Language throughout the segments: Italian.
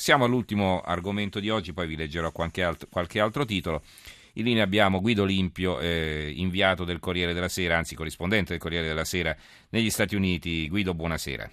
Siamo all'ultimo argomento di oggi, poi vi leggerò qualche altro, qualche altro titolo. In linea abbiamo Guido Limpio, eh, inviato del Corriere della Sera, anzi corrispondente del Corriere della Sera negli Stati Uniti. Guido, buonasera.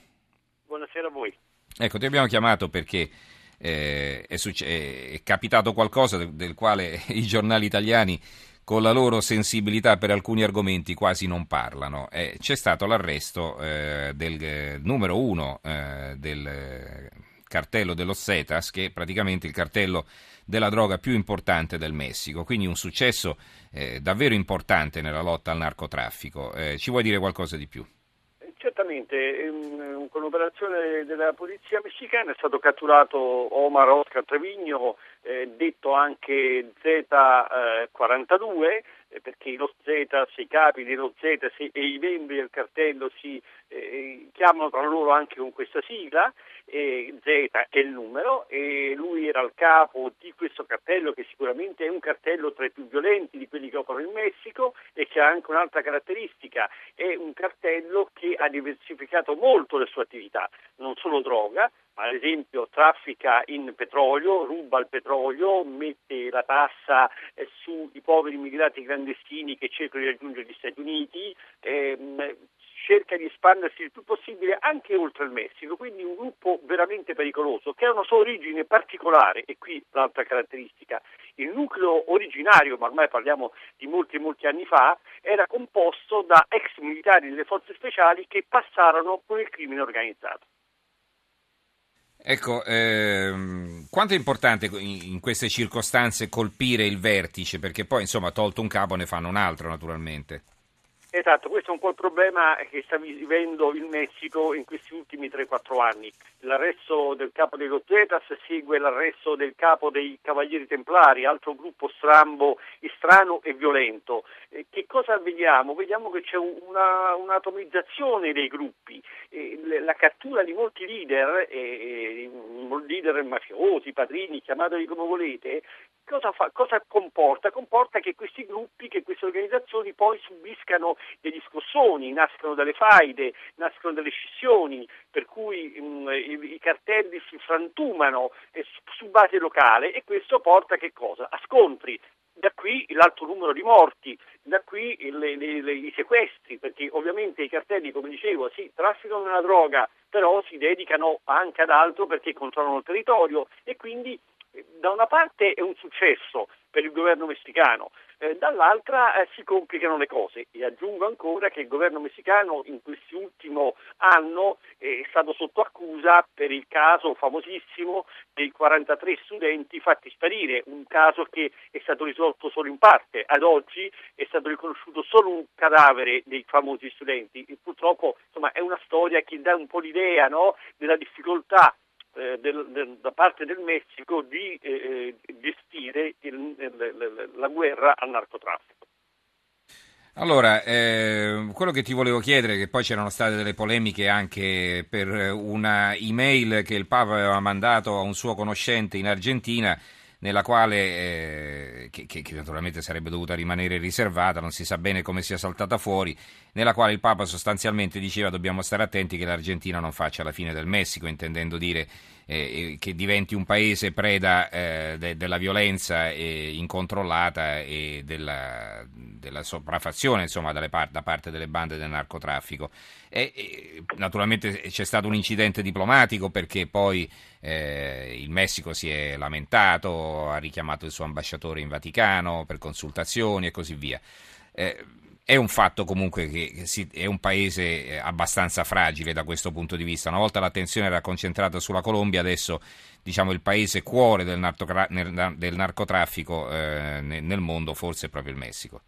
Buonasera a voi. Ecco, ti abbiamo chiamato perché eh, è, succe- è, capitato qualcosa del, del quale i giornali italiani con la loro sensibilità per alcuni argomenti quasi non parlano. Eh, c'è stato l'arresto eh, del eh, numero uno eh, del cartello dello CETAS, che è praticamente il cartello della droga più importante del Messico, quindi un successo eh, davvero importante nella lotta al narcotraffico. Eh, ci vuoi dire qualcosa di più? Certamente, ehm, con l'operazione della polizia messicana è stato catturato Omar Oscar Trevigno, eh, detto anche Z42, eh, perché lo Z, i capi dello Z e i membri del cartello si eh, chiamano tra loro anche con questa sigla, eh, Z è il numero, e lui era il capo di questo cartello che sicuramente è un cartello tra i più violenti di quelli che operano in Messico e che ha anche un'altra caratteristica, è un cartello che ha diversificato molto le sue attività, non solo droga, ma ad esempio traffica in petrolio, ruba il petrolio, mette la tassa eh, sui poveri immigrati clandestini che cercano di raggiungere gli Stati Uniti, ehm, cerca di espandersi il più possibile anche oltre il Messico, quindi un gruppo veramente pericoloso che ha una sua origine particolare e qui l'altra caratteristica. Il nucleo originario, ma ormai parliamo di molti molti anni fa, era composto da ex militari delle forze speciali che passarono con il crimine organizzato. Ecco, ehm, quanto è importante in, queste circostanze colpire il vertice? Perché poi, insomma, tolto un capo ne fanno un altro, naturalmente. Esatto, questo è un po' il problema che sta vivendo il Messico in questi ultimi 3-4 anni. L'arresto del capo dello Zetas segue l'arresto del capo dei Cavalieri Templari, altro gruppo strambo, strano e violento. Eh, che cosa vediamo? Vediamo che c'è una, un'atomizzazione dei gruppi, eh, la cattura di molti leader, eh, leader mafiosi, padrini, chiamateli come volete, cosa, fa, cosa comporta? Comporta che questi gruppi, che queste organizzazioni poi subiscano degli scossoni, nascono dalle faide, nascono dalle scissioni, per cui mh, mm, i, i, cartelli si frantumano eh, su, base locale e questo porta a scontri. Da qui l'alto numero di morti, da qui le, le, le, i sequestri, perché ovviamente i cartelli, come dicevo, sì, trafficano la droga, però si dedicano anche ad altro perché controllano il territorio e quindi da una parte è un successo per il governo messicano, eh, dall'altra eh, si complicano le cose. E aggiungo ancora che il governo messicano in quest'ultimo anno è stato sotto accusa per il caso famosissimo dei 43 studenti fatti sparire, un caso che è stato risolto solo in parte, ad oggi è stato riconosciuto solo un cadavere dei famosi studenti. E purtroppo insomma, è una storia che dà un po' l'idea no, della difficoltà eh, del, del, da parte del Messico di eh, eh la guerra al narcotraffico. Allora, eh, quello che ti volevo chiedere, che poi c'erano state delle polemiche anche per una email che il Papa aveva mandato a un suo conoscente in Argentina, nella quale, eh, che, che, naturalmente sarebbe dovuta rimanere riservata, non si sa bene come sia saltata fuori, nella quale il Papa sostanzialmente diceva dobbiamo stare attenti che l'Argentina non faccia la fine del Messico, intendendo dire eh, che diventi un paese preda eh, de, della violenza eh, incontrollata e della, della sopraffazione insomma, par- da parte delle bande del narcotraffico. E, naturalmente c'è stato un incidente diplomatico perché poi eh, il Messico si è lamentato, ha richiamato il suo ambasciatore in Vaticano per consultazioni e così via. È un fatto comunque che è un paese eh, abbastanza fragile da questo punto di vista. Una volta l'attenzione era concentrata sulla Colombia, adesso diciamo, il paese cuore del, narcotra- del narcotraffico eh, nel mondo forse è proprio il Messico.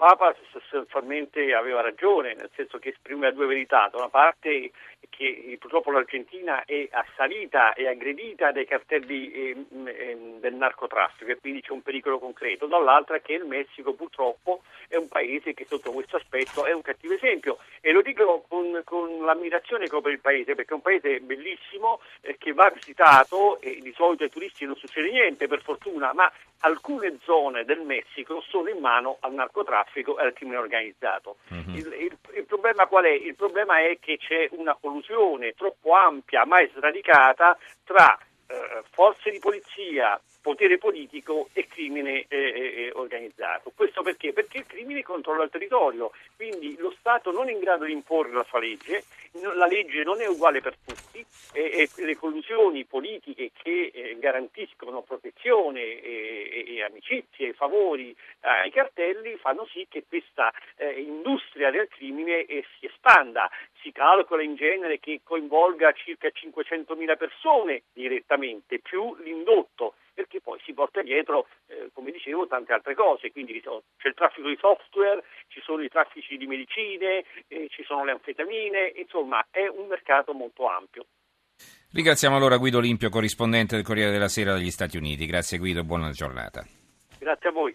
Papa sostanzialmente aveva ragione, nel senso che esprimeva due verità. Da una parte che purtroppo l'Argentina è assalita e aggredita dai cartelli eh, eh, del narcotraffico e quindi c'è un pericolo concreto, dall'altra che il Messico purtroppo è un paese che sotto questo aspetto è un cattivo esempio e lo dico con, con l'ammirazione che ho per il paese perché è un paese bellissimo eh, che va visitato e di solito ai turisti non succede niente per fortuna, ma alcune zone del Messico sono in mano al narcotraffico e al crimine organizzato. Uh-huh. Il, il, il, problema qual è? Il problema è che c'è una collusione troppo ampia, mai sradicata, tra eh, forze di polizia, potere politico e crimine eh, eh, organizzato. Questo perché? Perché il crimine controlla il territorio, quindi lo Stato non è in grado di imporre la sua legge, la legge non è uguale per tutti e, e le collusioni politiche che eh, garantiscono protezione e, e, amicizie e favori ai cartelli fanno sì che questa eh, industria del crimine eh, si espanda. Si calcola in genere che coinvolga circa 500.000 persone direttamente, più l'indotto perché poi si porta dietro, eh, come dicevo, tante altre cose, quindi c'è il traffico di software, ci sono i traffici di medicine, eh, ci sono le anfetamine, insomma è un mercato molto ampio. Ringraziamo allora Guido Limpio, corrispondente del Corriere della Sera degli Stati Uniti. Grazie Guido, buona giornata. Grazie a voi.